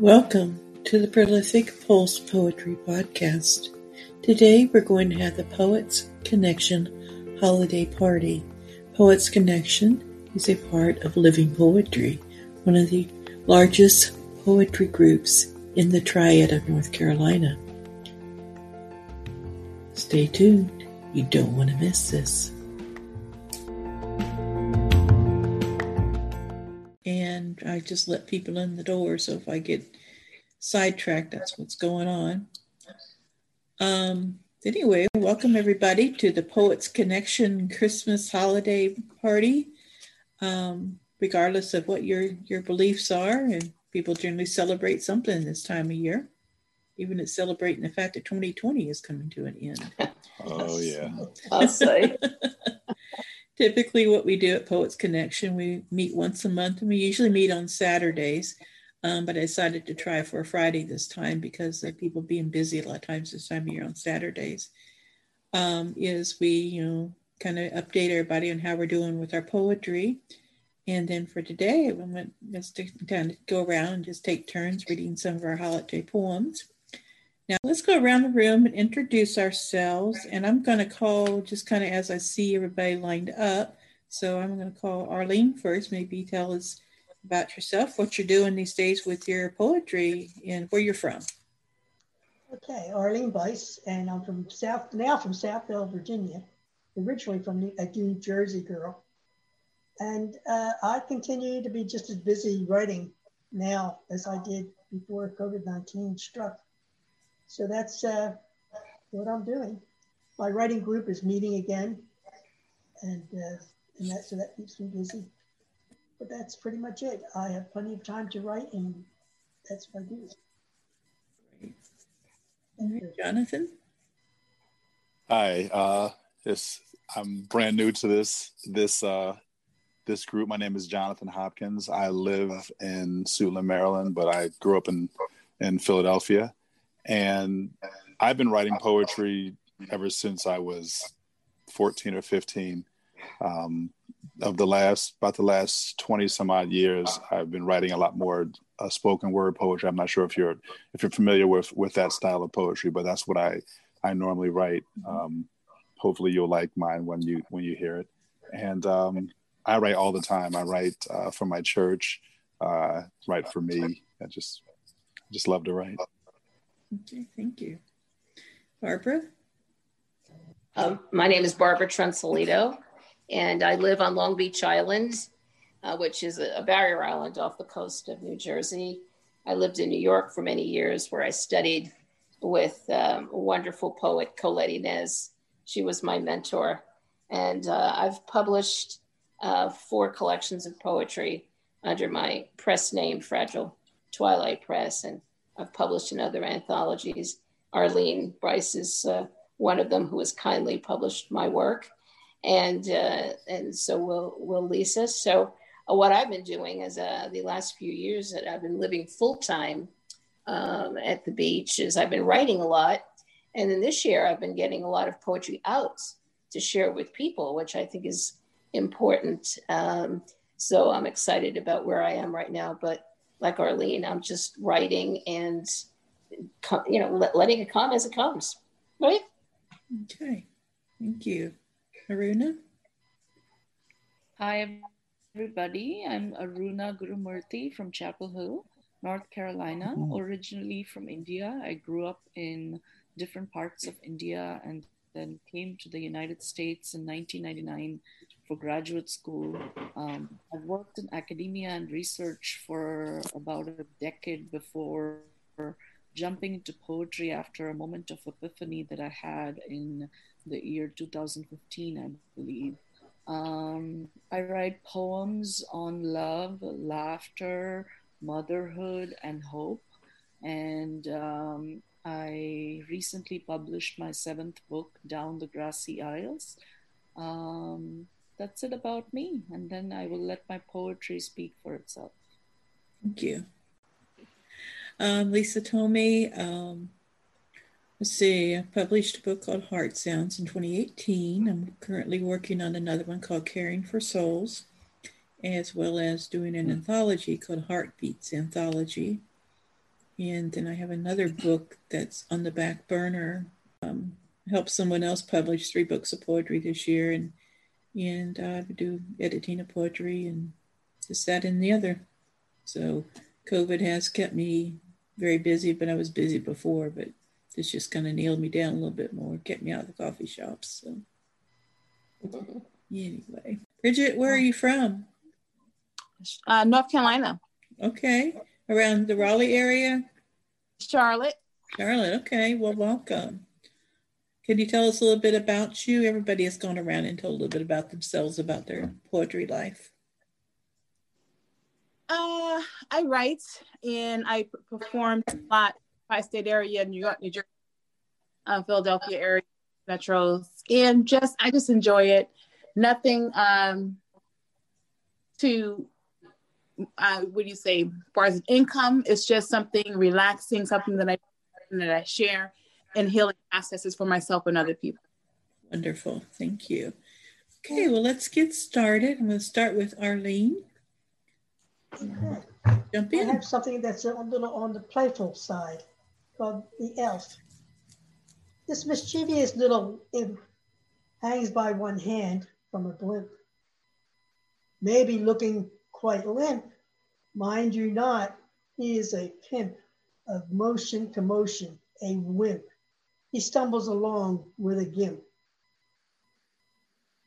Welcome to the Prolific Pulse Poetry Podcast. Today we're going to have the Poets Connection Holiday Party. Poets Connection is a part of Living Poetry, one of the largest poetry groups in the Triad of North Carolina. Stay tuned, you don't want to miss this. Just let people in the door, so if I get sidetracked, that's what's going on. Um, anyway, welcome everybody to the Poets Connection Christmas holiday party. Um, regardless of what your your beliefs are, and people generally celebrate something this time of year. Even it's celebrating the fact that 2020 is coming to an end. Oh yeah, I'll say. Typically, what we do at Poets Connection, we meet once a month, and we usually meet on Saturdays. Um, but I decided to try for a Friday this time because of people being busy a lot of times this time of year on Saturdays. Um, is we, you know, kind of update everybody on how we're doing with our poetry. And then for today, we went just to kind of go around and just take turns reading some of our holiday poems. Now let's go around the room and introduce ourselves. And I'm going to call just kind of as I see everybody lined up. So I'm going to call Arlene first. Maybe tell us about yourself, what you're doing these days with your poetry, and where you're from. Okay, Arlene Bice, and I'm from South now from Southville, Virginia, originally from a New Jersey girl, and uh, I continue to be just as busy writing now as I did before COVID nineteen struck. So that's uh, what I'm doing. My writing group is meeting again, and uh, and that so that keeps me busy. But that's pretty much it. I have plenty of time to write, and that's what I do. Great. Jonathan. Hi, uh, this I'm brand new to this this uh, this group. My name is Jonathan Hopkins. I live in Suitland, Maryland, but I grew up in in Philadelphia, and I've been writing poetry ever since I was 14 or 15. Um, of the last about the last 20 some odd years, I've been writing a lot more uh, spoken word poetry. I'm not sure if you're if you're familiar with with that style of poetry, but that's what I I normally write. Um, hopefully, you'll like mine when you when you hear it. And um, I write all the time. I write uh, for my church, uh, write for me. I just just love to write. Okay, thank you, Barbara. Um, my name is Barbara Trunsolito, and I live on Long Beach Island, uh, which is a, a barrier island off the coast of New Jersey. I lived in New York for many years, where I studied with um, a wonderful poet, Colette Inez. She was my mentor, and uh, I've published uh, four collections of poetry under my press name, Fragile Twilight Press, and I've published in other anthologies. Arlene Bryce is uh, one of them who has kindly published my work, and uh, and so will will Lisa. So uh, what I've been doing is uh, the last few years that I've been living full time um, at the beach is I've been writing a lot, and then this year I've been getting a lot of poetry out to share with people, which I think is important. Um, so I'm excited about where I am right now, but like Arlene, I'm just writing and you know let, letting it come as it comes, right? Okay, thank you, Aruna. Hi, everybody. I'm Aruna Gurumurthy from Chapel Hill, North Carolina. Mm-hmm. Originally from India, I grew up in different parts of India and then came to the United States in 1999 for graduate school. Um, I've worked in academia and research for about a decade before jumping into poetry after a moment of epiphany that I had in the year 2015, I believe. Um, I write poems on love, laughter, motherhood, and hope. And um, I recently published my seventh book, Down the Grassy Isles. Um, that's it about me. And then I will let my poetry speak for itself. Thank you. Um, Lisa Tomei, um, let's see, I published a book called Heart Sounds in 2018. I'm currently working on another one called Caring for Souls, as well as doing an anthology called Heartbeats Anthology. And then I have another book that's on the back burner. Um, helped someone else publish three books of poetry this year, and and I do editing of poetry and just that and the other. So COVID has kept me very busy, but I was busy before, but this just kind of nailed me down a little bit more, kept me out of the coffee shops. So anyway, Bridget, where are you from? Uh, North Carolina. Okay, around the Raleigh area. Charlotte. Charlotte. Okay, well, welcome. Can you tell us a little bit about you? Everybody has gone around and told a little bit about themselves, about their poetry life. Uh, I write and I perform a lot tri-state area, New York, New Jersey, uh, Philadelphia area, metros, and just I just enjoy it. Nothing um, to uh, what do you say? As far as income, it's just something relaxing, something that I that I share, and healing processes for myself and other people. Wonderful, thank you. Okay, well, let's get started. I'm going to start with Arlene. Okay. Jump I have something that's a little on the playful side called the elf. This mischievous little imp hangs by one hand from a blimp. Maybe looking quite limp, mind you not, he is a pimp of motion to motion, a wimp. He stumbles along with a gimp.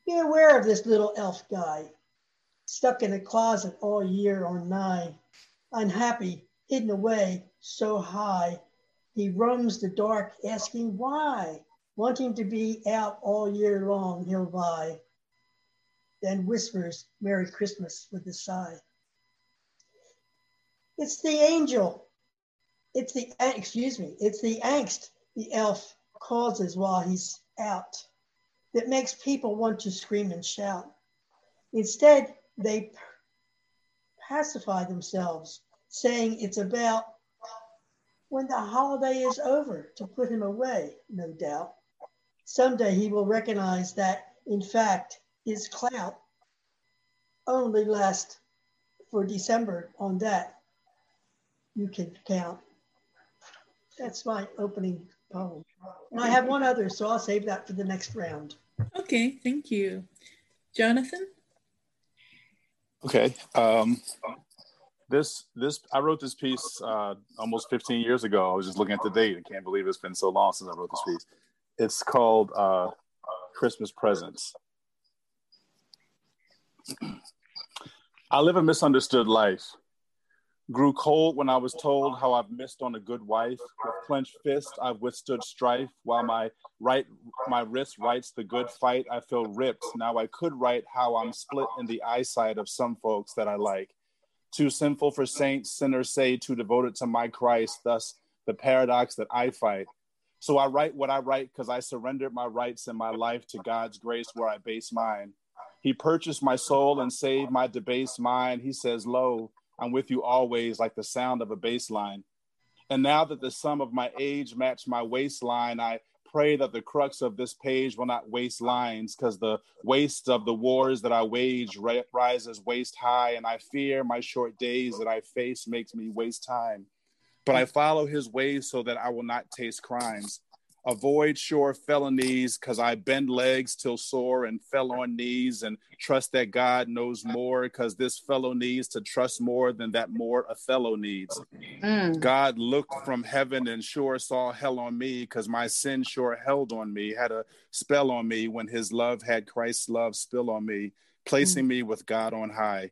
Be aware of this little elf guy, stuck in a closet all year or nigh, unhappy, hidden away so high. He roams the dark asking why, wanting to be out all year long, he'll lie. Then whispers Merry Christmas with a sigh. It's the angel. It's the, excuse me, it's the angst the elf causes while he's out that makes people want to scream and shout. Instead, they pacify themselves, saying it's about when the holiday is over to put him away, no doubt. Someday he will recognize that, in fact, his clout only lasts for December on that you can count. That's my opening poem. And I have one other, so I'll save that for the next round. Okay, thank you. Jonathan? Okay. Um, this this I wrote this piece uh, almost 15 years ago. I was just looking at the date. I can't believe it's been so long since I wrote this piece. It's called uh, Christmas Presents. I live a misunderstood life. Grew cold when I was told how I've missed on a good wife. With clenched fist, I've withstood strife. While my right, my wrist writes the good fight, I feel ripped. Now I could write how I'm split in the eyesight of some folks that I like. Too sinful for saints, sinners say, too devoted to my Christ. Thus, the paradox that I fight. So I write what I write because I surrendered my rights and my life to God's grace where I base mine. He purchased my soul and saved my debased mind. He says, Lo, I'm with you always, like the sound of a bass line. And now that the sum of my age match my waistline, I pray that the crux of this page will not waste lines, because the waste of the wars that I wage rises waist high, and I fear my short days that I face makes me waste time. But I follow his ways so that I will not taste crimes. Avoid sure felonies, because I bend legs till sore and fell on knees and trust that God knows more, because this fellow needs to trust more than that more Othello needs. Mm. God looked from heaven and sure saw hell on me, because my sin sure held on me, had a spell on me when his love had Christ's love spill on me, placing me with God on high.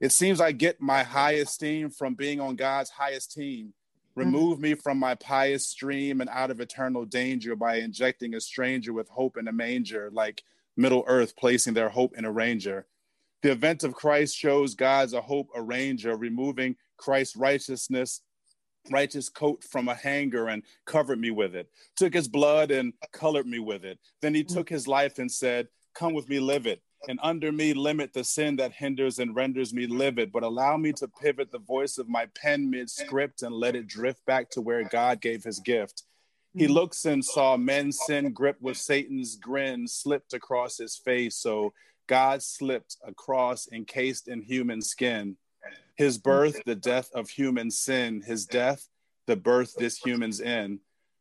It seems I get my high esteem from being on God's highest team. Mm. Remove me from my pious stream and out of eternal danger by injecting a stranger with hope in a manger, like Middle Earth placing their hope in a ranger. The event of Christ shows God's a hope arranger, removing Christ's righteousness, righteous coat from a hanger and covered me with it. Took his blood and colored me with it. Then he mm. took his life and said, Come with me, live it and under me limit the sin that hinders and renders me livid, but allow me to pivot the voice of my pen mid script and let it drift back to where God gave his gift. He hmm. looks and saw men's sin gripped with Satan's grin slipped across his face. So God slipped across, encased in human skin. His hmm. birth, the death of human sin, his death, the birth this human's in.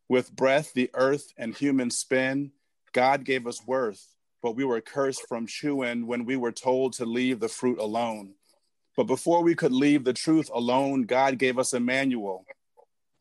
With breath, the earth and humans spin. God gave us worth, but we were cursed from chewing when we were told to leave the fruit alone. But before we could leave the truth alone, God gave us a manual.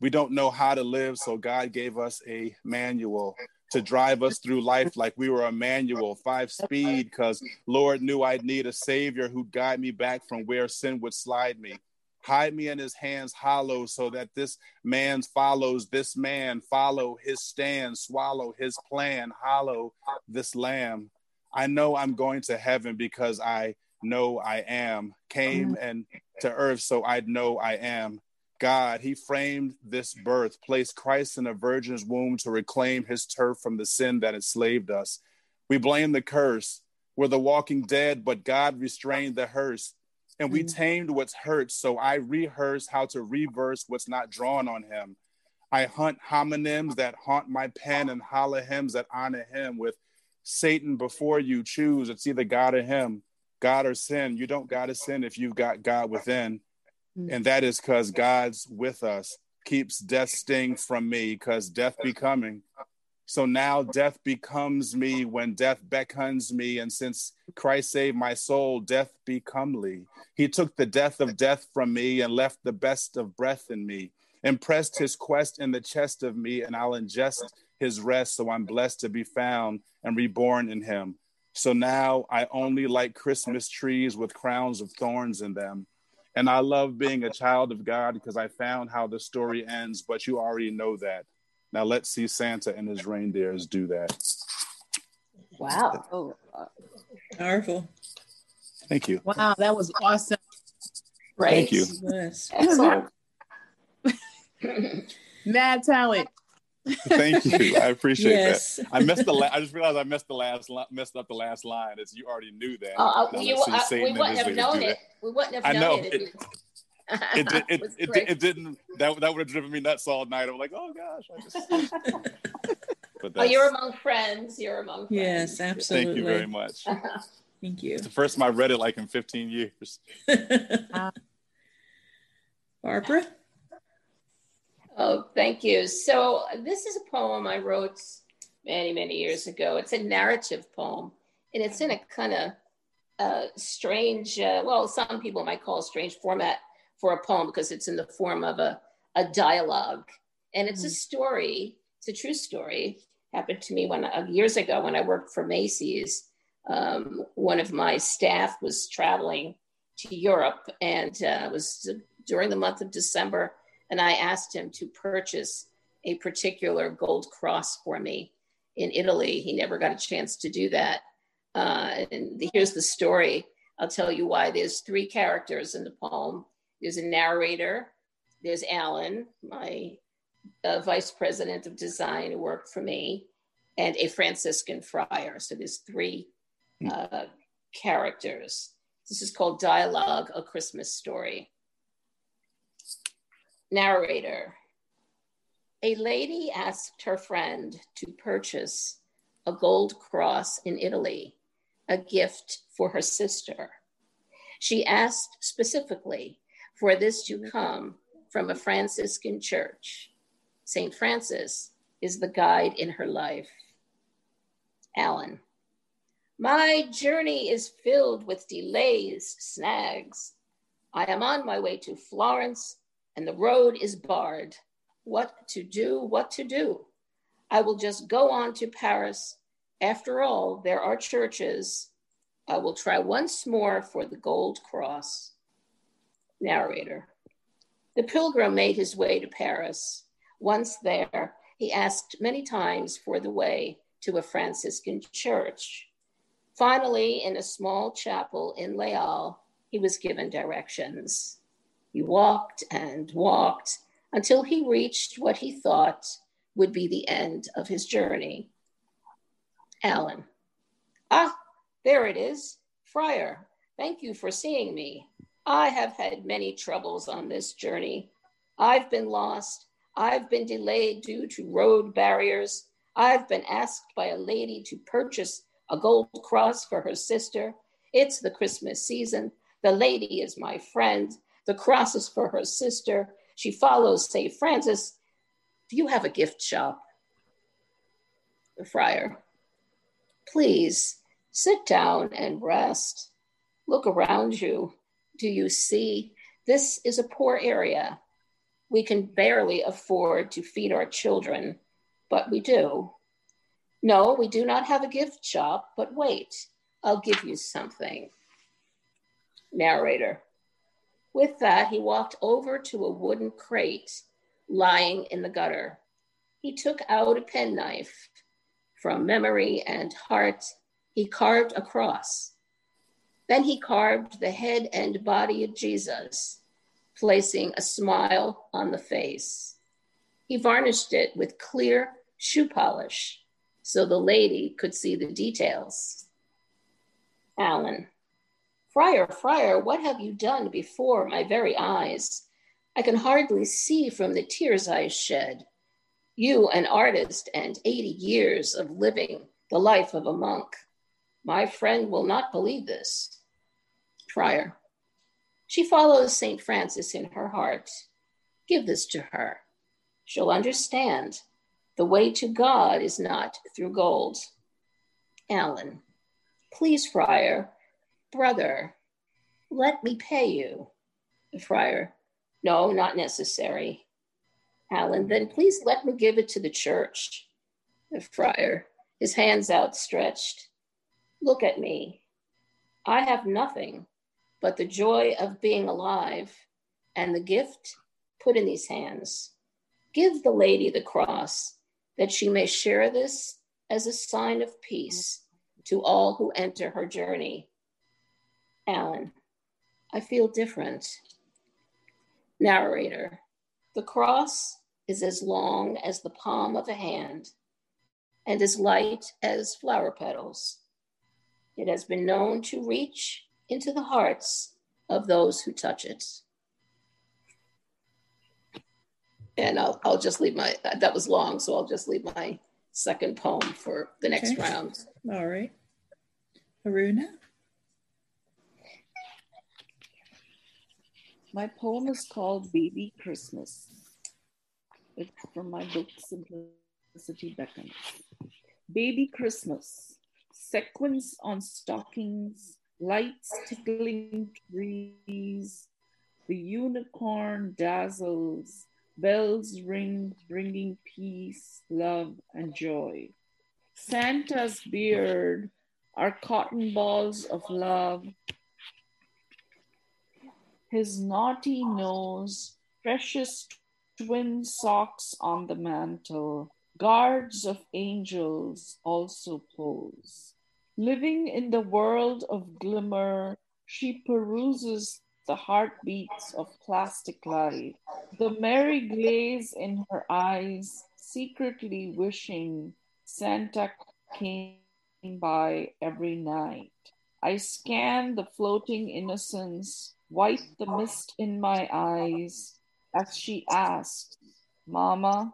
We don't know how to live, so God gave us a manual to drive us through life like we were a manual, five speed, because Lord knew I'd need a savior who'd guide me back from where sin would slide me. Hide me in his hands hollow so that this man follows this man, follow his stand, swallow his plan, hollow this lamb. I know I'm going to heaven because I know I am. Came and to earth so I'd know I am. God, he framed this birth, placed Christ in a virgin's womb to reclaim his turf from the sin that enslaved us. We blame the curse. We're the walking dead, but God restrained the hearse and we mm. tamed what's hurt. So I rehearse how to reverse what's not drawn on him. I hunt homonyms that haunt my pen and holler hymns that honor him with Satan before you choose. It's either God or him, God or sin. You don't got to sin if you've got God within. Mm. And that is because God's with us, keeps death sting from me, because death be coming. So now death becomes me when death beckons me. And since Christ saved my soul, death becomely. He took the death of death from me and left the best of breath in me, impressed his quest in the chest of me, and I'll ingest his rest. So I'm blessed to be found and reborn in him. So now I only like Christmas trees with crowns of thorns in them. And I love being a child of God because I found how the story ends, but you already know that. Now let's see Santa and his reindeers do that. Wow. Oh, powerful. Thank you. Wow, that was awesome. Right. Thank you. Yes. Excellent. Mad talent. Thank you. I appreciate Yes. that. I missed the. La- I just realized I missed the last. Li- messed up the last line. As you already knew that. Uh, you, let's uh, we wouldn't have known it. We wouldn't have I known know. it. If It- you- It it, it, it, didn't That that would have driven me nuts all night. I'm like, oh gosh. I just, but Oh, you're among friends. You're among friends. Yes, absolutely. Thank you very much. Thank you. It's the first time I read it like in 15 years. Barbara? Oh, thank you. So this is a poem I wrote many, many years ago. It's a narrative poem, and it's in a kind of uh, strange, uh, well, some people might call a strange format for a poem because it's in the form of a, a dialogue. And it's a story, it's a true story. Happened to me when uh, years ago when I worked for Macy's. Um, one of my staff was traveling to Europe and uh, was during the month of December and I asked him to purchase a particular gold cross for me in Italy. He never got a chance to do that. Uh, and here's the story. I'll tell you why. There's three characters in the poem. There's a narrator. There's Alan, my uh, vice president of design who worked for me, and a Franciscan friar. So there's three uh, characters. This is called Dialogue, a Christmas Story. Narrator A lady asked her friend to purchase a gold cross in Italy, a gift for her sister. She asked specifically for this to mm-hmm. come from a Franciscan church. St. Francis is the guide in her life. Alan. My journey is filled with delays, snags. I am on my way to Florence and the road is barred. What to do? What to do? I will just go on to Paris. After all, there are churches. I will try once more for the gold cross. Narrator. The pilgrim made his way to Paris. Once there, he asked many times for the way to a Franciscan church. Finally, in a small chapel in Halles, he was given directions. He walked and walked until he reached what he thought would be the end of his journey. Alan. Ah, there it is. Friar, thank you for seeing me. I have had many troubles on this journey. I've been lost. I've been delayed due to road barriers. I've been asked by a lady to purchase a gold cross for her sister. It's the Christmas season. The lady is my friend. The cross is for her sister. She follows St. Francis. Do you have a gift shop? The friar, please sit down and rest. Look around you. Do you see? This is a poor area. We can barely afford to feed our children, but we do. No, we do not have a gift shop, but wait, I'll give you something. Narrator. With that, he walked over to a wooden crate lying in the gutter. He took out a penknife. From memory and heart, he carved a cross. Then he carved the head and body of Jesus, placing a smile on the face. He varnished it with clear shoe polish so the lady could see the details. Alan, Friar, Friar, what have you done before my very eyes? I can hardly see from the tears I shed. You, an artist, and 80 years of living the life of a monk. My friend will not believe this. Friar, she follows St. Francis in her heart. Give this to her. She'll understand. The way to God is not through gold. Alan, please, Friar, brother, let me pay you. The friar, no, not necessary. Alan, then please let me give it to the church. The friar, his hands outstretched. Look at me. I have nothing but the joy of being alive and the gift put in these hands. Give the lady the cross that she may share this as a sign of peace to all who enter her journey. Alan, I feel different. Narrator, the cross is as long as the palm of a hand and as light as flower petals. It has been known to reach into the hearts of those who touch it. And I'll, I'll just leave my, that was long, so I'll just leave my second poem for the next okay. round. All right. Aruna? My poem is called Baby Christmas. It's from my book Simplicity Beckons. Baby Christmas, sequins on stockings, lights tickling trees, the unicorn dazzles, bells ring, bringing peace, love, and joy. Santa's beard are cotton balls of love his naughty nose, precious twin socks on the mantle, guards of angels also pose. Living in the world of glimmer, she peruses the heartbeats of plastic life, the merry glaze in her eyes, secretly wishing Santa came by every night. I scan the floating innocence wipe the mist in my eyes as she asks, Mama,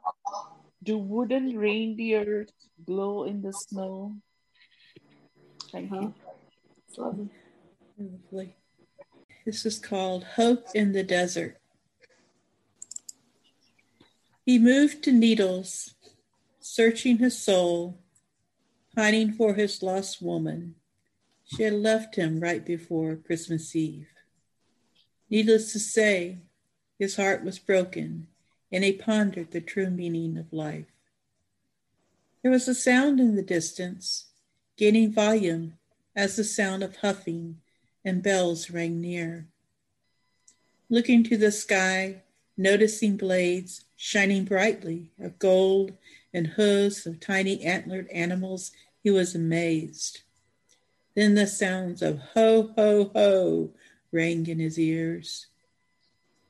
do wooden reindeers glow in the snow? Lovely. Lovely. This is called Hope in the Desert. He moved to Needles, searching his soul, pining for his lost woman. She had left him right before Christmas Eve. Needless to say, his heart was broken, and he pondered the true meaning of life. There was a sound in the distance, gaining volume as the sound of huffing and bells rang near. Looking to the sky, noticing blades shining brightly of gold and hooves of tiny antlered animals, he was amazed. Then the sounds of ho, ho, ho rang in his ears.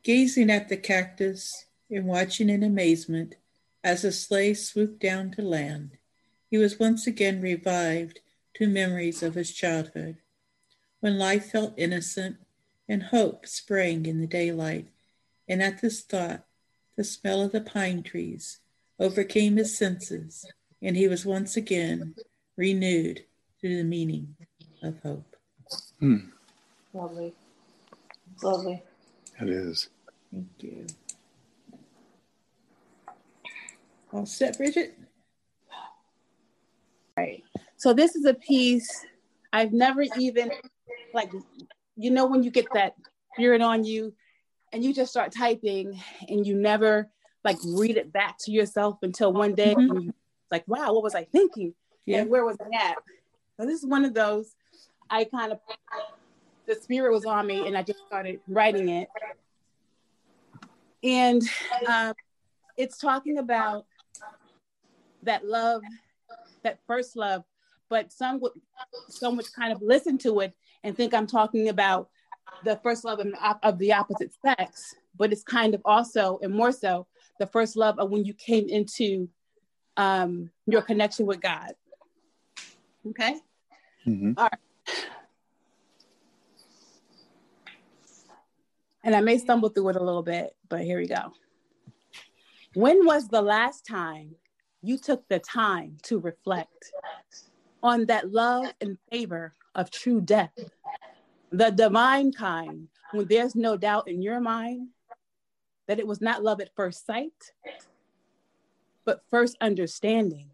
Gazing at the cactus and watching in amazement as the sleigh swooped down to land, he was once again revived to memories of his childhood, when life felt innocent and hope sprang in the daylight. And at this thought, the smell of the pine trees overcame his senses, and he was once again renewed through the meaning of hope. Hmm. Lovely. Lovely. It is. Thank you. All set, Bridget? Right. So this is a piece I've never even like you know when you get that spirit on you and you just start typing and you never like read it back to yourself until one day mm-hmm. like wow what was I thinking yeah. and where was I at so this is one of those I kind of the spirit was on me and I just started writing it and um, it's talking about that love that first love but some would some would kind of listen to it and think I'm talking about the first love of the opposite sex, but it's kind of also and more so the first love of when you came into um, your connection with God. Okay. Mm-hmm. All right. And I may stumble through it a little bit, but here we go. When was the last time you took the time to reflect on that love and favor of true death, the divine kind, when there's no doubt in your mind that it was not love at first sight, but first understanding.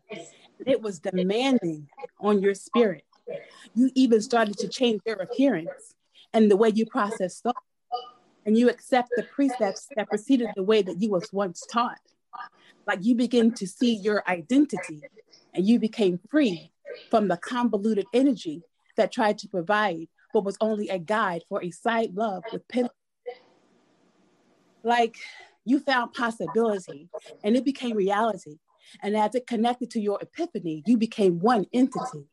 It was demanding on your spirit. You even started to change your appearance and the way you process thought. And you accept the precepts that preceded the way that you was once taught. Like you begin to see your identity and you became free from the convoluted energy that tried to provide what was only a guide for a side love with pen. Like you found possibility and it became reality. And as it connected to your epiphany, you became one entity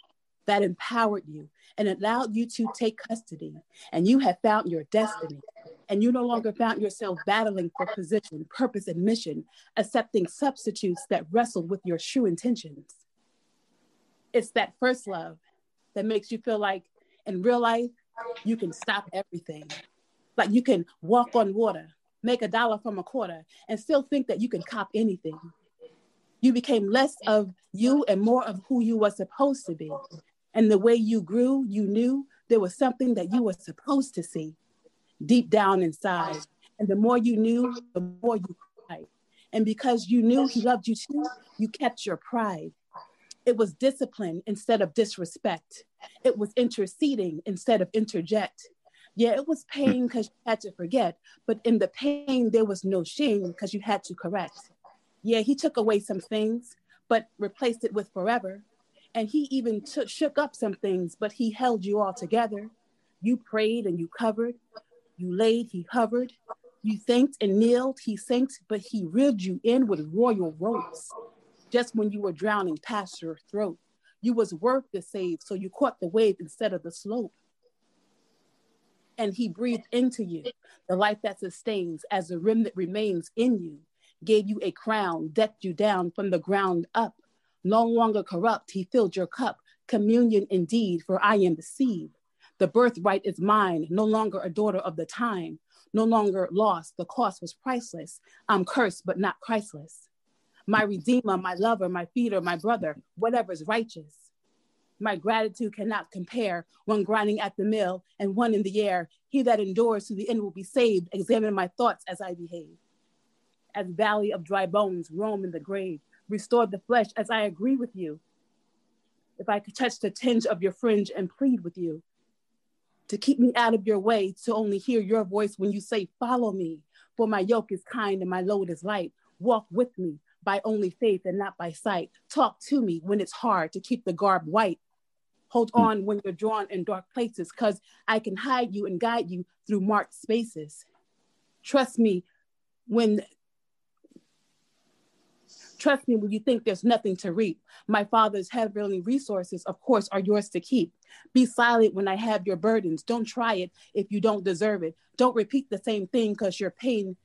that empowered you and allowed you to take custody. And you have found your destiny. And you no longer found yourself battling for position, purpose, and mission, accepting substitutes that wrestled with your true intentions. It's that first love that makes you feel like in real life you can stop everything. Like you can walk on water make a dollar from a quarter and still think that you can cop anything. You became less of you and more of who you were supposed to be. And the way you grew you knew there was something that you were supposed to see deep down inside and the more you knew the more you cried and because you knew he loved you too you kept your pride it was discipline instead of disrespect. It was interceding instead of interject. Yeah, it was pain because you had to forget, but in the pain, there was no shame because you had to correct. Yeah, he took away some things, but replaced it with forever. And he even took, shook up some things, but he held you all together. You prayed and you covered. You laid, he hovered. You thanked and kneeled, he thanked, but he reeled you in with royal ropes just when you were drowning past your throat. You was worth the save, so you caught the wave instead of the slope. And he breathed into you the life that sustains as the remnant remains in you, gave you a crown, decked you down from the ground up. No longer corrupt, he filled your cup. Communion indeed, for I am the seed. The birthright is mine, no longer a daughter of the time, no longer lost. The cost was priceless. I'm cursed, but not Christless my redeemer, my lover, my feeder, my brother, whatever is righteous. My gratitude cannot compare one grinding at the mill and one in the air. He that endures to the end will be saved. Examine my thoughts as I behave. As valley of dry bones roam in the grave, restore the flesh as I agree with you. If I could touch the tinge of your fringe and plead with you to keep me out of your way, to only hear your voice when you say, Follow me, for my yoke is kind and my load is light. Walk with me, by only faith and not by sight. Talk to me when it's hard to keep the garb white. Hold hmm. on when you're drawn in dark places, because I can hide you and guide you through marked spaces. Trust me when Trust me when you think there's nothing to reap. My father's heavenly resources, of course, are yours to keep. Be silent when I have your burdens. Don't try it if you don't deserve it. Don't repeat the same thing because your pain.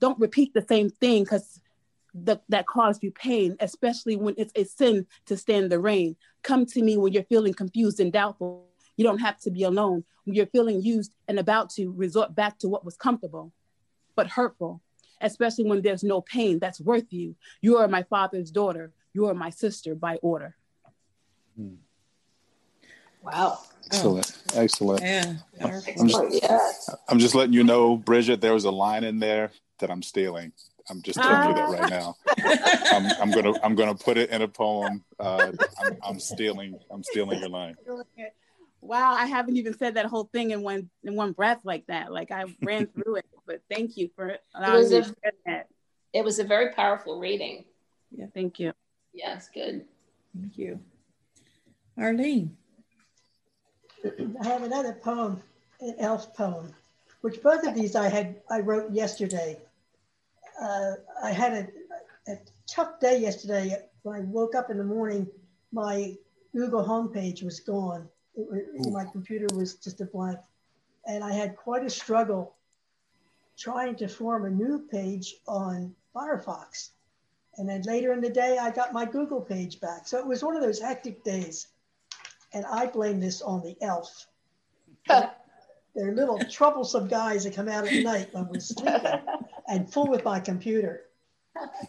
Don't repeat the same thing because that caused you pain, especially when it's a sin to stand the rain. Come to me when you're feeling confused and doubtful. You don't have to be alone. When you're feeling used and about to resort back to what was comfortable, but hurtful, especially when there's no pain that's worth you. You are my father's daughter. You are my sister by order. Hmm. Wow. Excellent. Oh. Excellent. Yeah. I'm just, I'm just letting you know, Bridget, there was a line in there that I'm stealing. I'm just telling you that right now. I'm, I'm, gonna I'm gonna put it in a poem. Uh, I'm, I'm stealing I'm stealing your line. Wow, I haven't even said that whole thing in one in one breath like that. Like I ran through it, but thank you for allowing me a, to share that. It was a very powerful reading. Yeah, thank you. Yes, good. Thank you. Arlene. I have another poem, an elf poem, which both of these I had I wrote yesterday. Uh, I had a, a tough day yesterday. When I woke up in the morning, my Google homepage was gone. It, my computer was just a blank, and I had quite a struggle trying to form a new page on Firefox. And then later in the day, I got my Google page back. So it was one of those hectic days. And I blame this on the elf. They're little troublesome guys that come out at night when we're sleeping and fool with my computer.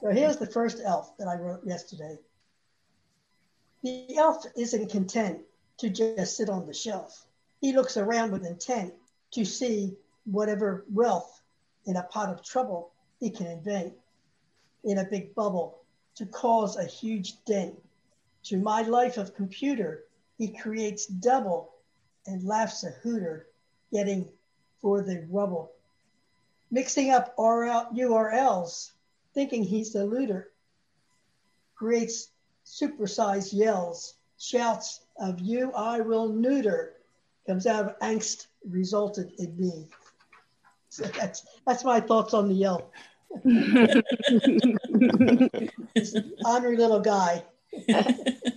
So here's the first elf that I wrote yesterday. The elf isn't content to just sit on the shelf. He looks around with intent to see whatever wealth in a pot of trouble he can invent in a big bubble to cause a huge dent. To my life of computer, he creates double and laughs a hooter, getting for the rubble. Mixing up URLs, thinking he's the looter, creates supersized yells, shouts of you I will neuter, comes out of angst resulted in me. So that's that's my thoughts on the yell. Honorary little guy.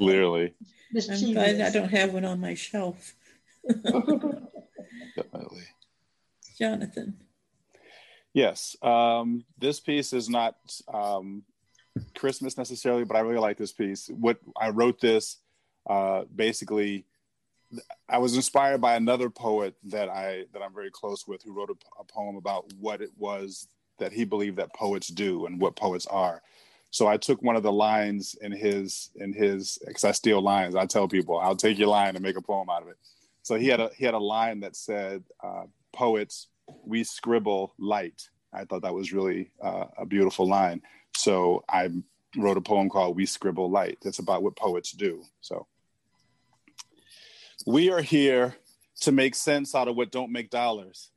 Literally. I'm glad I don't have one on my shelf. Definitely. Jonathan. Yes. Um, this piece is not um, Christmas necessarily, but I really like this piece. What I wrote this uh, basically I was inspired by another poet that I that I'm very close with who wrote a, a, poem about what it was that he believed that poets do and what poets are. So I took one of the lines in his in his because I steal lines. I tell people I'll take your line and make a poem out of it. So he had a he had a line that said, uh, "Poets, we scribble light." I thought that was really uh, a beautiful line. So I wrote a poem called "We Scribble Light." That's about what poets do. So we are here to make sense out of what don't make dollars.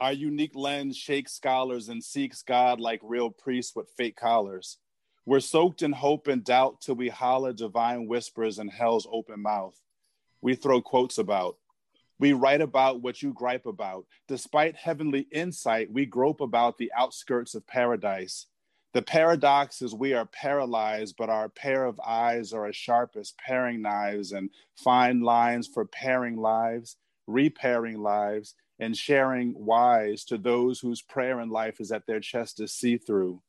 Our unique lens shakes scholars and seeks God like real priests with fake collars. We're soaked in hope and doubt till we holler divine whispers in hell's open mouth. We throw quotes about. We write about what you gripe about. Despite heavenly insight, we grope about the outskirts of paradise. The paradox is we are paralyzed, but our pair of eyes are as sharp as paring knives and fine lines for pairing lives, repairing lives, and sharing wise to those whose prayer in life is that their chest is see through.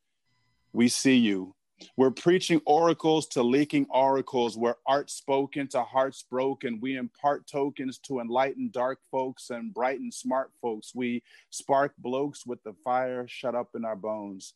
We see you. We're preaching oracles to leaking oracles where art spoken to hearts broken. We impart tokens to enlighten dark folks and brighten smart folks. We spark blokes with the fire shut up in our bones.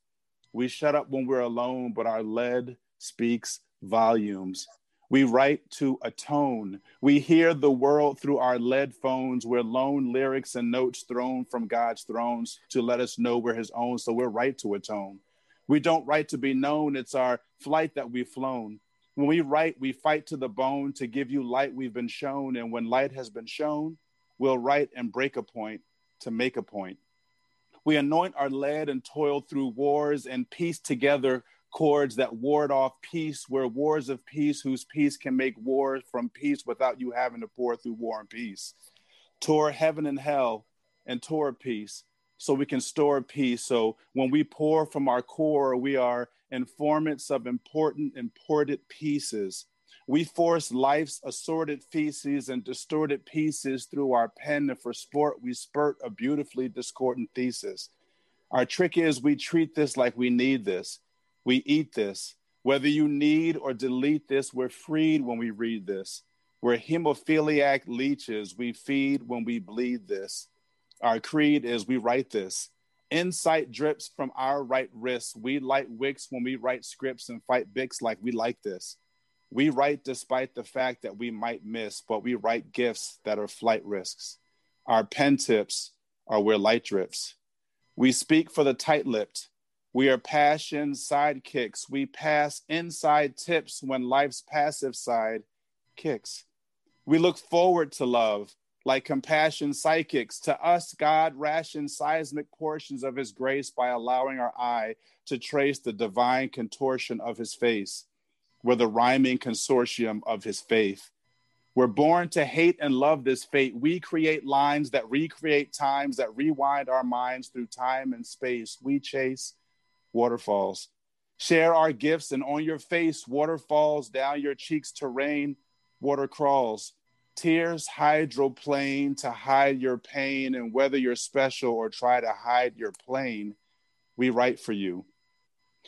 We shut up when we're alone, but our lead speaks volumes. We write to atone. We hear the world through our lead phones. We're lone lyrics and notes thrown from God's thrones to let us know we're his own. So we're right to atone. We don't write to be known. It's our flight that we've flown. When we write, we fight to the bone to give you light we've been shown. And when light has been shown, we'll write and break a point to make a point. We anoint our lead and toil through wars and piece together cords that ward off peace, where wars of peace, whose peace can make war from peace without you having to pour through war and peace. Tore heaven and hell and tore peace so we can store peace. So when we pour from our core, we are informants of important, imported pieces we force life's assorted feces and distorted pieces through our pen, and for sport, we spurt a beautifully discordant thesis. Our trick is we treat this like we need this. We eat this. Whether you need or delete this, we're freed when we read this. We're hemophiliac leeches. We feed when we bleed this. Our creed is we write this. Insight drips from our right wrists. We light wicks when we write scripts and fight bics like we like this. We write despite the fact that we might miss, but we write gifts that are flight risks. Our pen tips are where light drips. We speak for the tight lipped. We are passion sidekicks. We pass inside tips when life's passive side kicks. We look forward to love like compassion psychics. To us, God rations seismic portions of his grace by allowing our eye to trace the divine contortion of his face. We're the rhyming consortium of his faith. We're born to hate and love this fate. We create lines that recreate times that rewind our minds through time and space. We chase waterfalls. Share our gifts, and on your face, water falls down your cheeks to rain, water crawls. Tears hydroplane to hide your pain, and whether you're special or try to hide your plane, we write for you.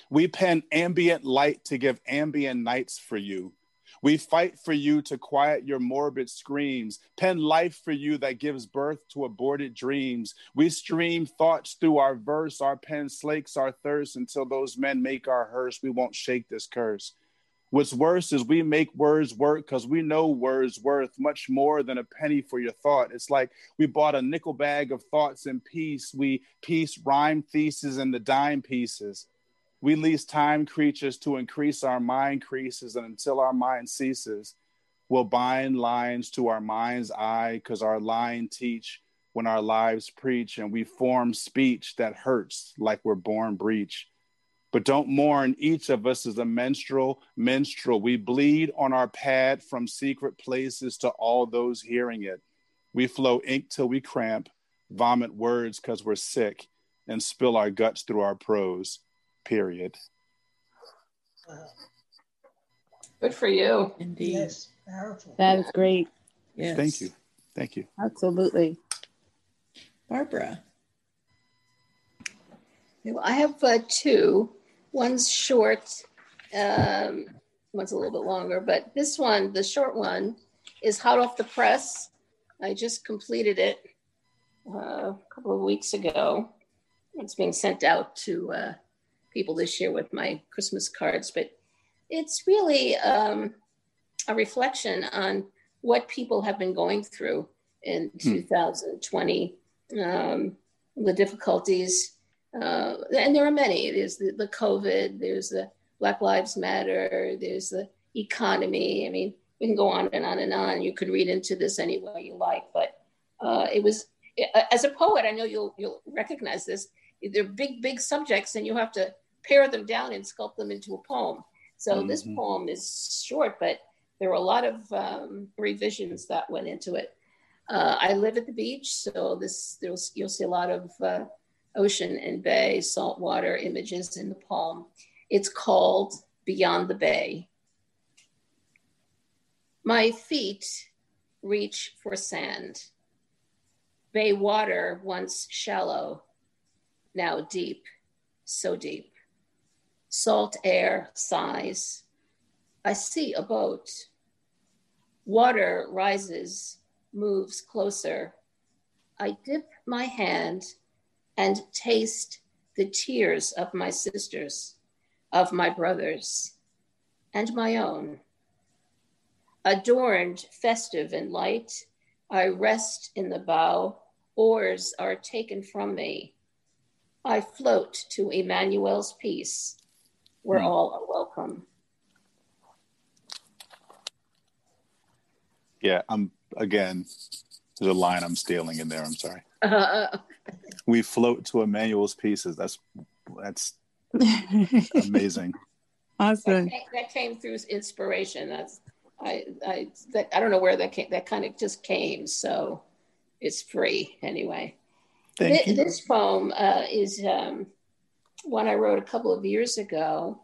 We pen ambient light to give ambient nights for you. We fight for you to quiet your morbid screams, pen life for you that gives birth to aborted dreams. We stream thoughts through our verse, our pen slakes our thirst until those men make our hearse. We won't shake this curse. What's worse is we make words work because we know words worth much more than a penny for your thought. It's like we bought a nickel bag of thoughts in peace. We piece rhyme theses and the dime pieces. We lease time creatures to increase our mind creases, and until our mind ceases, we'll bind lines to our mind's eye because our line teach when our lives preach, and we form speech that hurts like we're born breech. But don't mourn, each of us is a menstrual, menstrual. We bleed on our pad from secret places to all those hearing it. We flow ink till we cramp, vomit words because we're sick, and spill our guts through our prose. Period. Good for you. Indeed. Yes, powerful. That is great. Yes. Thank you. Thank you. Absolutely. Barbara. Well, I have uh, two. One's short, um, one's a little bit longer, but this one, the short one, is hot off the press. I just completed it uh, a couple of weeks ago. It's being sent out to uh, people this year with my Christmas cards, but it's really um, a reflection on what people have been going through in hmm. 2020, um, the difficulties uh, and there are many. There's the, the COVID, there's the Black Lives Matter, there's the economy. I mean, we can go on and on and on. You could read into this any way you like, but uh, it was as a poet. I know you'll you'll recognize this. They're big, big subjects, and you have to pare them down and sculpt them into a poem. So mm-hmm. this poem is short, but there were a lot of um, revisions that went into it. Uh, I live at the beach, so this you'll see a lot of uh, ocean and bay, saltwater images in the poem. It's called Beyond the Bay. My feet reach for sand. Bay water, once shallow, now deep, so deep. Salt air sighs. I see a boat. Water rises, moves closer. I dip my hand and taste the tears of my sisters, of my brothers, and my own. Adorned, festive, and light, I rest in the bow. Oars are taken from me. I float to Emmanuel's peace, where mm. all are welcome. Yeah, I'm again. There's a line I'm stealing in there. I'm sorry. Uh, we float to Emmanuel's pieces. That's that's amazing. Awesome. That came, that came, through inspiration. That's I I that I don't know where that came. That kind of just came. So it's free anyway. Thank Th- this poem uh, is um, one I wrote a couple of years ago,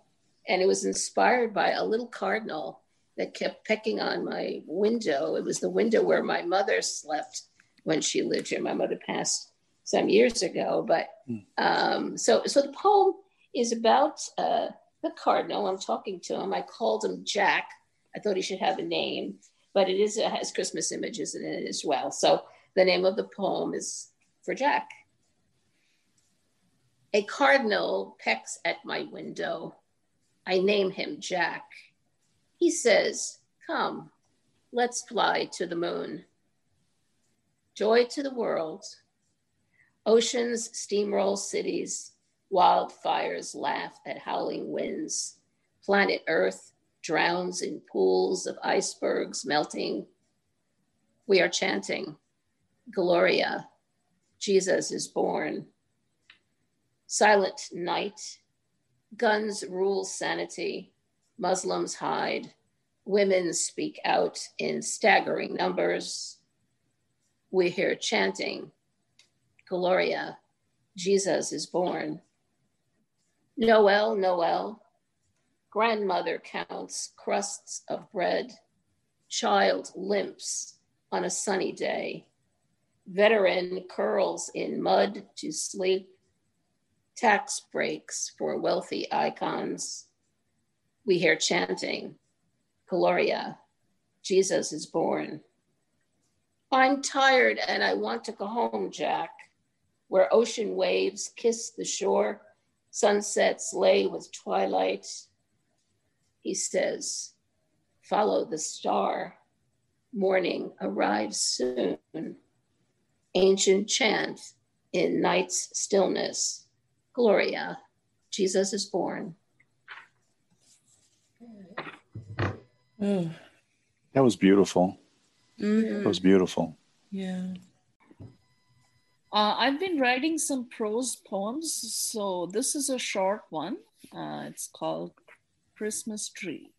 and it was inspired by a little cardinal that kept pecking on my window. It was the window where my mother slept when she lived here. My mother passed some years ago. But hmm. um, so, so the poem is about uh, the cardinal. I'm talking to him. I called him Jack. I thought he should have a name, but it is it has Christmas images in it as well. So the name of the poem is for Jack. A cardinal pecks at my window. I name him Jack. He says, Come, let's fly to the moon. Joy to the world Oceans steamroll cities, Wildfires laugh at howling winds. Planet Earth drowns in pools of icebergs melting. We are chanting, Gloria, Jesus is born. Silent night, guns rule sanity, Muslims hide, women speak out in staggering numbers. We hear chanting, Gloria, Jesus is born. Noel, Noel, grandmother counts crusts of bread, child limps on a sunny day, veteran curls in mud to sleep, tax breaks for wealthy icons. We hear chanting, Gloria, Jesus is born. I'm tired and I want to go home, Jack, where ocean waves kiss the shore, sunsets lay with twilight. He says, Follow the star. Morning arrives soon. Ancient chant in night's stillness. Gloria, Jesus is born. Oh. That was beautiful. Mm-hmm. That was beautiful. Yeah. Uh, I've been writing some prose poems, so this is a short one. Uh, it's called Christmas Tree.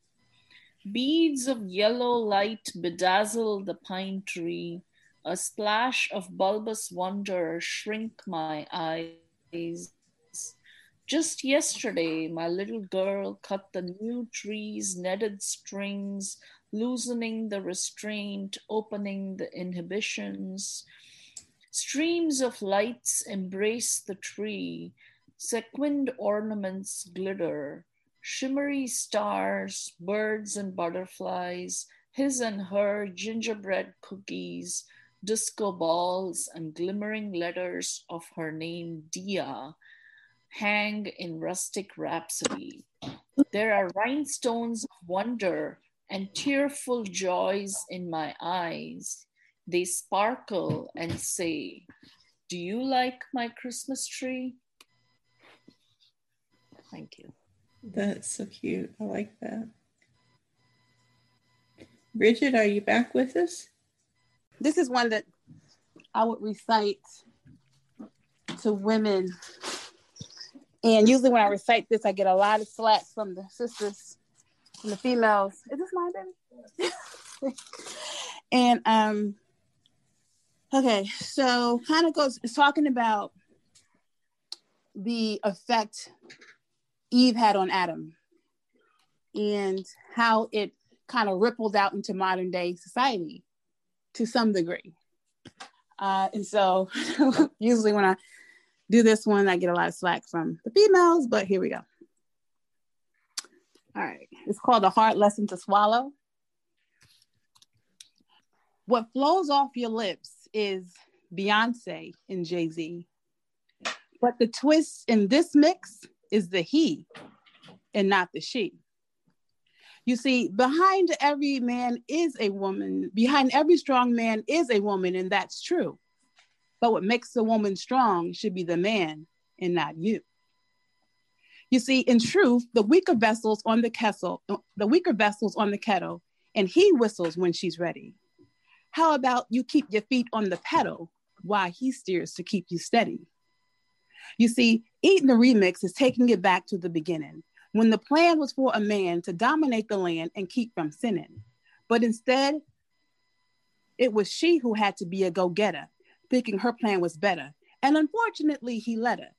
Beads of yellow light bedazzle the pine tree. A splash of bulbous wonder shrink my eyes. Just yesterday, my little girl cut the new tree's netted strings, loosening the restraint, opening the inhibitions. Streams of lights embrace the tree, sequined ornaments glitter, shimmery stars, birds and butterflies, his and her gingerbread cookies, disco balls, and glimmering letters of her name, Dia hang in rustic rhapsody. There are rhinestones of wonder and tearful joys in my eyes. They sparkle and say, Do you like my Christmas tree? Thank you. That's so cute. I like that. Bridget, are you back with us? This is one that I would recite to women and usually when I recite this, I get a lot of slack from the sisters, from the females. Is this my baby? and um, okay, so kind of goes talking about the effect Eve had on Adam and how it kind of rippled out into modern day society to some degree. Uh, and so usually when I do this one. I get a lot of slack from the females, but here we go. All right. It's called A Hard Lesson to Swallow. What flows off your lips is Beyonce and Jay Z. But the twist in this mix is the he and not the she. You see, behind every man is a woman, behind every strong man is a woman, and that's true. But what makes the woman strong should be the man and not you. You see, in truth, the weaker vessels on the kettle, the weaker vessels on the kettle, and he whistles when she's ready. How about you keep your feet on the pedal while he steers to keep you steady? You see, eating the remix is taking it back to the beginning when the plan was for a man to dominate the land and keep from sinning. But instead, it was she who had to be a go getter thinking her plan was better. And unfortunately, he let her.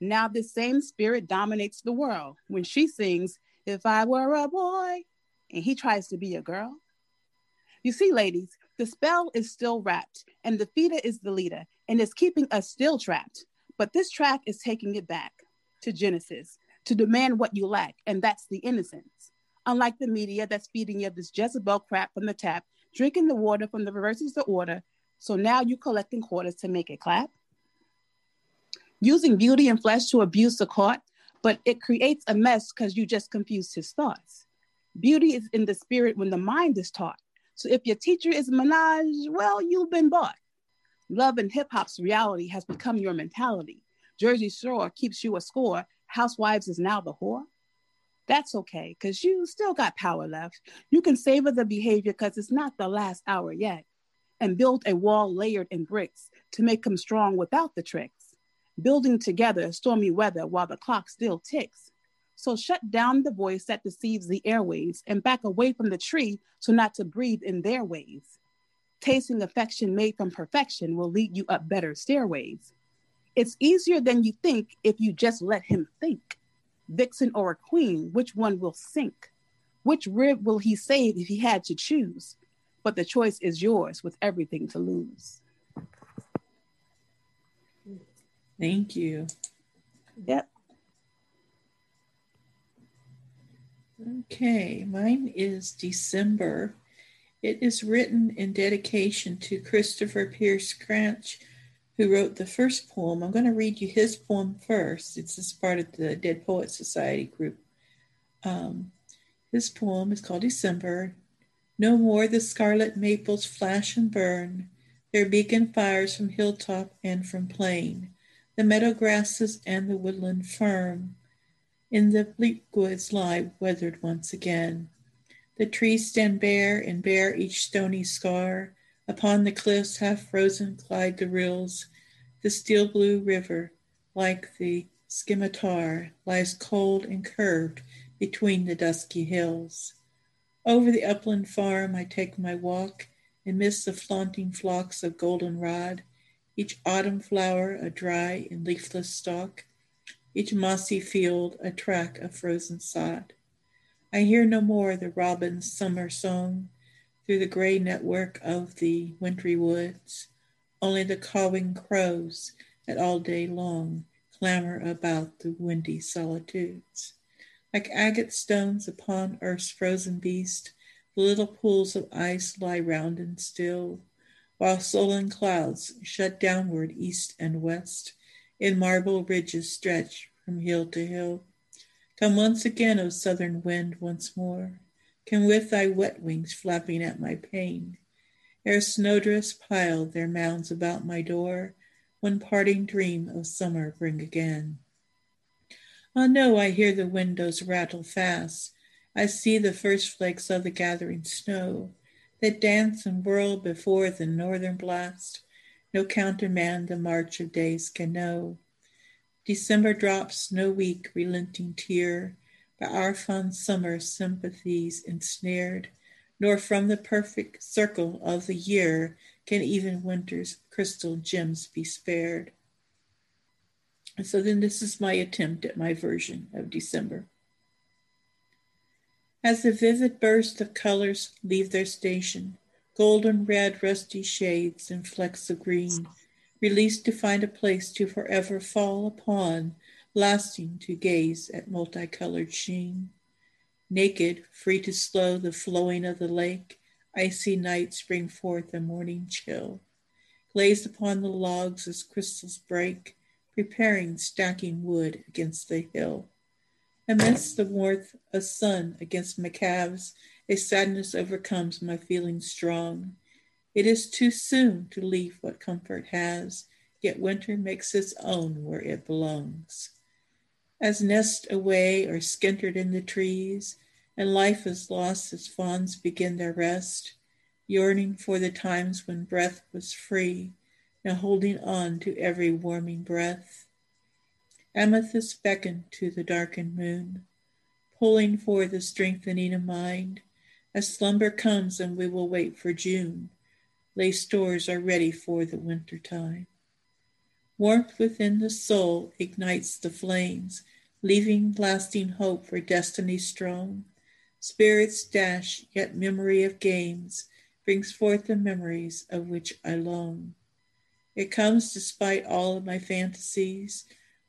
Now, this same spirit dominates the world when she sings, If I Were a Boy, and he tries to be a girl. You see, ladies, the spell is still wrapped, and the feeder is the leader, and is keeping us still trapped. But this track is taking it back to Genesis to demand what you lack, and that's the innocence. Unlike the media that's feeding you this Jezebel crap from the tap, drinking the water from the reverses of the order, so now you're collecting quarters to make it clap. Using beauty and flesh to abuse the court, but it creates a mess because you just confused his thoughts. Beauty is in the spirit when the mind is taught. So if your teacher is Minaj, well, you've been bought. Love and hip hop's reality has become your mentality. Jersey Shore keeps you a score. Housewives is now the whore. That's okay, because you still got power left. You can savor the behavior because it's not the last hour yet. And build a wall layered in bricks to make them strong without the tricks. Building together stormy weather while the clock still ticks. So shut down the voice that deceives the airways and back away from the tree so not to breathe in their ways. Tasting affection made from perfection will lead you up better stairways. It's easier than you think if you just let him think. Vixen or a queen, which one will sink? Which rib will he save if he had to choose? But the choice is yours with everything to lose. Thank you. Yep. Okay, mine is December. It is written in dedication to Christopher Pearse Cranch, who wrote the first poem. I'm going to read you his poem first. It's as part of the Dead Poet Society group. Um, his poem is called December. No more the scarlet maples flash and burn, their beacon fires from hilltop and from plain, the meadow grasses and the woodland fern in the bleak woods lie weathered once again. The trees stand bare and bear each stony scar. Upon the cliffs half frozen glide the rills. The steel blue river, like the scimitar, lies cold and curved between the dusky hills. Over the upland farm I take my walk amidst the flaunting flocks of goldenrod, each autumn flower a dry and leafless stalk each mossy field a track of frozen sod. I hear no more the robin's summer song through the gray network of the wintry woods, only the cawing crows that all day long clamor about the windy solitudes. Like agate stones upon earth's frozen beast, the little pools of ice lie round and still, while sullen clouds shut downward east and west in marble ridges stretch from hill to hill. Come once again, O southern wind, once more. Come with thy wet wings flapping at my pane. Ere snowdrifts pile their mounds about my door, one parting dream of summer bring again. Ah, no, I hear the windows rattle fast. I see the first flakes of the gathering snow that dance and whirl before the northern blast no countermand the march of days can know. December drops no weak, relenting tear, by our fond summer sympathies ensnared, nor from the perfect circle of the year can even winter's crystal gems be spared. So then this is my attempt at my version of December. As the vivid burst of colors leave their station, golden red rusty shades and flecks of green, released to find a place to forever fall upon, lasting to gaze at multicolored sheen. Naked, free to slow the flowing of the lake, icy nights bring forth a morning chill. Glazed upon the logs as crystals break, preparing stacking wood against the hill. Amidst the warmth of sun against my calves, a sadness overcomes my feelings strong. It is too soon to leave what comfort has, yet winter makes its own where it belongs. As nest away or skintered in the trees, and life is lost as fawns begin their rest, yearning for the times when breath was free, now holding on to every warming breath. Amethyst beckon to the darkened moon, pulling for the strengthening of mind, as slumber comes and we will wait for June, lay stores are ready for the winter time. Warmth within the soul ignites the flames, leaving lasting hope for destiny strong. Spirits dash, yet memory of games brings forth the memories of which I long. It comes despite all of my fantasies.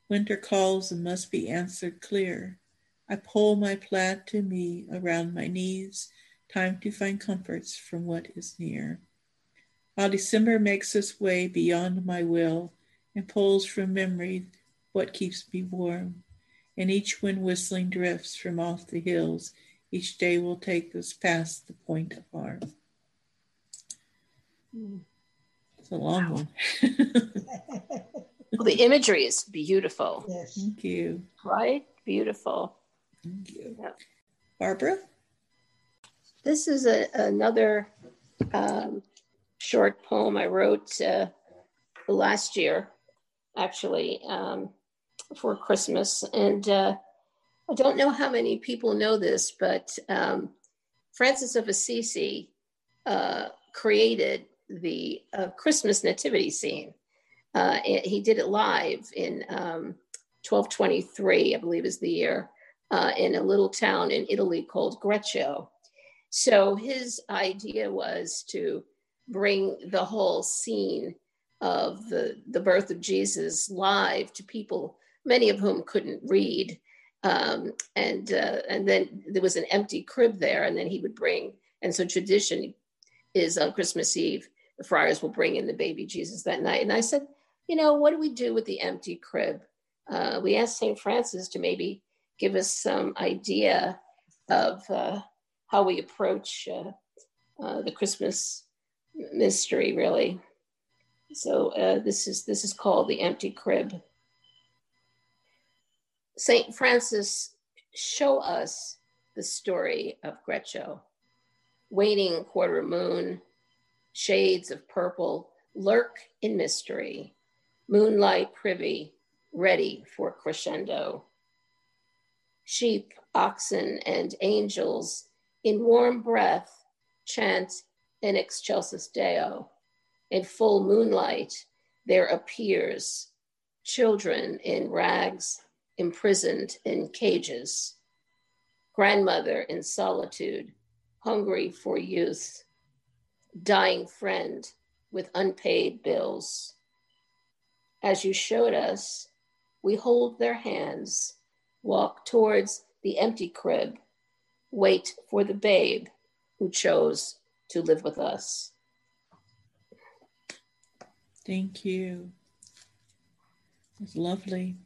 Winter calls and must be answered clear. I pull my plaid to me around my knees time to find comforts from what is near. While December makes its way beyond my will and pulls from memory what keeps me warm, and each wind whistling drifts from off the hills, each day will take us past the point of harm. Hmm. It's a long one. well, the imagery is beautiful. Yes. Thank you. Right? Beautiful. Thank you. Yeah. Barbara? This is a, another um, short poem I wrote uh, last year, actually, um, for Christmas. And uh, I don't know how many people know this, but um, Francis of Assisi uh, created the uh, Christmas nativity scene. Uh, he did it live in um, 1223, I believe is the year, uh, in a little town in Italy called Greccio. So his idea was to bring the whole scene of the, the birth of Jesus live to people, many of whom couldn't read. Um, and uh, and then there was an empty crib there, and then he would bring. And so tradition is on Christmas Eve, the friars will bring in the baby Jesus that night. And I said, you know, what do we do with the empty crib? Uh, we asked St. Francis to maybe give us some idea of uh, how we approach uh, uh the Christmas mystery, really. So uh, this is this is called the empty crib. Saint Francis show us the story of Greccio, waiting quarter moon, shades of purple lurk in mystery, moonlight privy, ready for crescendo. Sheep, oxen, and angels in warm breath chant in excelsis Deo. In full moonlight, there appears children in rags, imprisoned in cages. Grandmother in solitude, hungry for youth. Dying friend with unpaid bills. As you showed us, we hold their hands, walk towards the empty crib, wait for the babe who chose to live with us. Thank you. It's lovely.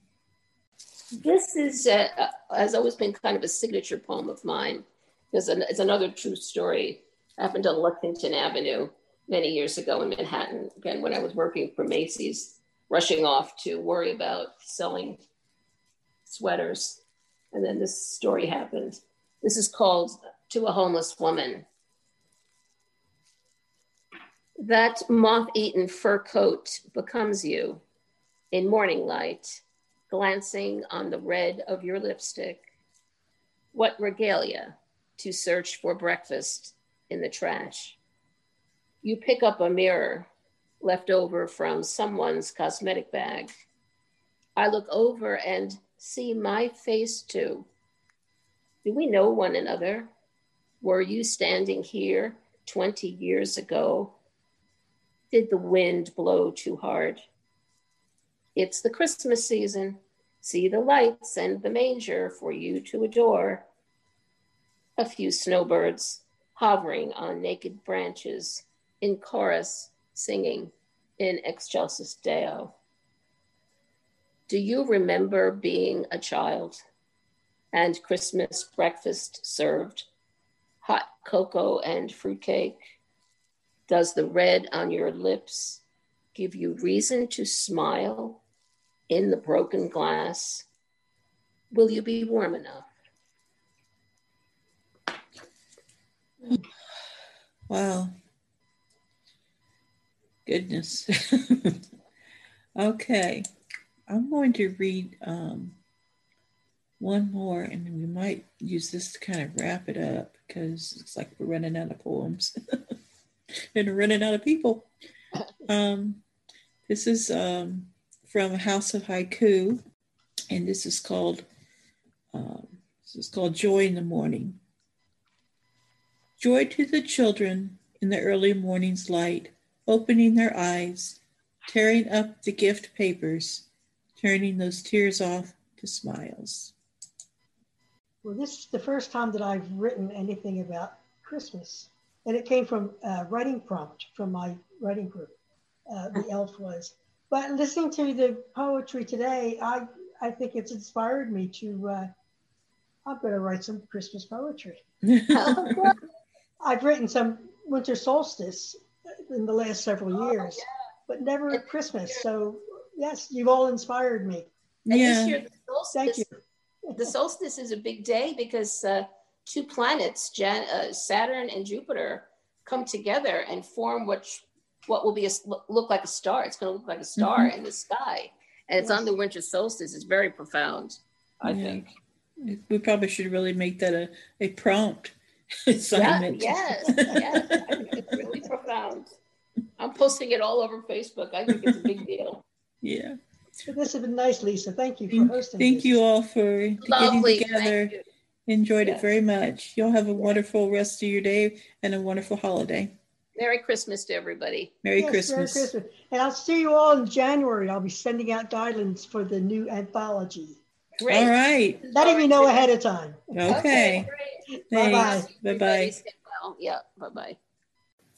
This is, uh, has always been kind of a signature poem of mine because it's another true story. Happened on Lexington Avenue many years ago in Manhattan, again, when I was working for Macy's, rushing off to worry about selling sweaters. And then this story happened. This is called To a Homeless Woman. That moth eaten fur coat becomes you in morning light, glancing on the red of your lipstick. What regalia to search for breakfast in the trash. You pick up a mirror left over from someone's cosmetic bag. I look over and see my face too. Do we know one another? Were you standing here 20 years ago did the wind blow too hard? It's the Christmas season. See the lights and the manger for you to adore. A few snowbirds hovering on naked branches in chorus singing in Excelsis Deo. Do you remember being a child and Christmas breakfast served, hot cocoa and fruitcake? Does the red on your lips give you reason to smile in the broken glass? Will you be warm enough? Wow. Goodness. okay. I'm going to read um, one more and we might use this to kind of wrap it up because it's like we're running out of poems. and running out of people. Um, this is um, from House of Haiku, and this is called um, this is called Joy in the Morning. Joy to the children in the early morning's light, opening their eyes, tearing up the gift papers, turning those tears off to smiles. Well, this is the first time that I've written anything about Christmas and it came from a writing prompt from my writing group. Uh, the elf was. But listening to the poetry today, I I think it's inspired me to. Uh, I'm going to write some Christmas poetry. I've written some winter solstice in the last several years, but never at Christmas. So Yes, you've all inspired me. And Yeah. this year, the Thank solstice, you. the solstice is a big day because uh, two planets, Jan- uh, Saturn and Jupiter, come together and form what what will be a, s- look like a star. It's going to look like a star in the sky, and it's on the winter solstice. It's very profound, I Yeah. think. We probably should really make that a, a prompt Yeah, assignment. yes, yes. I think it's really profound. I'm posting it all over Facebook. I think it's a big deal. Yeah. But this has been nice, Lisa. Thank you for hosting. thank this. you all for Lovely. getting together. Enjoyed Yes. it very much. You'll have a wonderful rest of your day and a wonderful holiday. Merry Christmas to everybody. Merry Yes, Christmas. Merry Christmas. And I'll see you all in January. I'll be sending out guidelines for the new anthology. Great. All right. Letting you know ahead of time. Okay. great. Bye-bye. Bye bye. well. Yeah. Bye bye.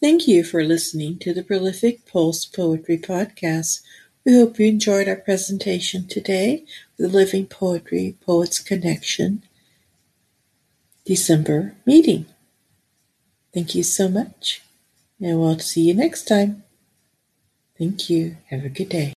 Thank you for listening to the Prolific Pulse Poetry Podcast. We hope you enjoyed our presentation today, the Living Poetry Poets Connection December meeting. Thank you so much, and we'll see you next time. Thank you. Have a good day.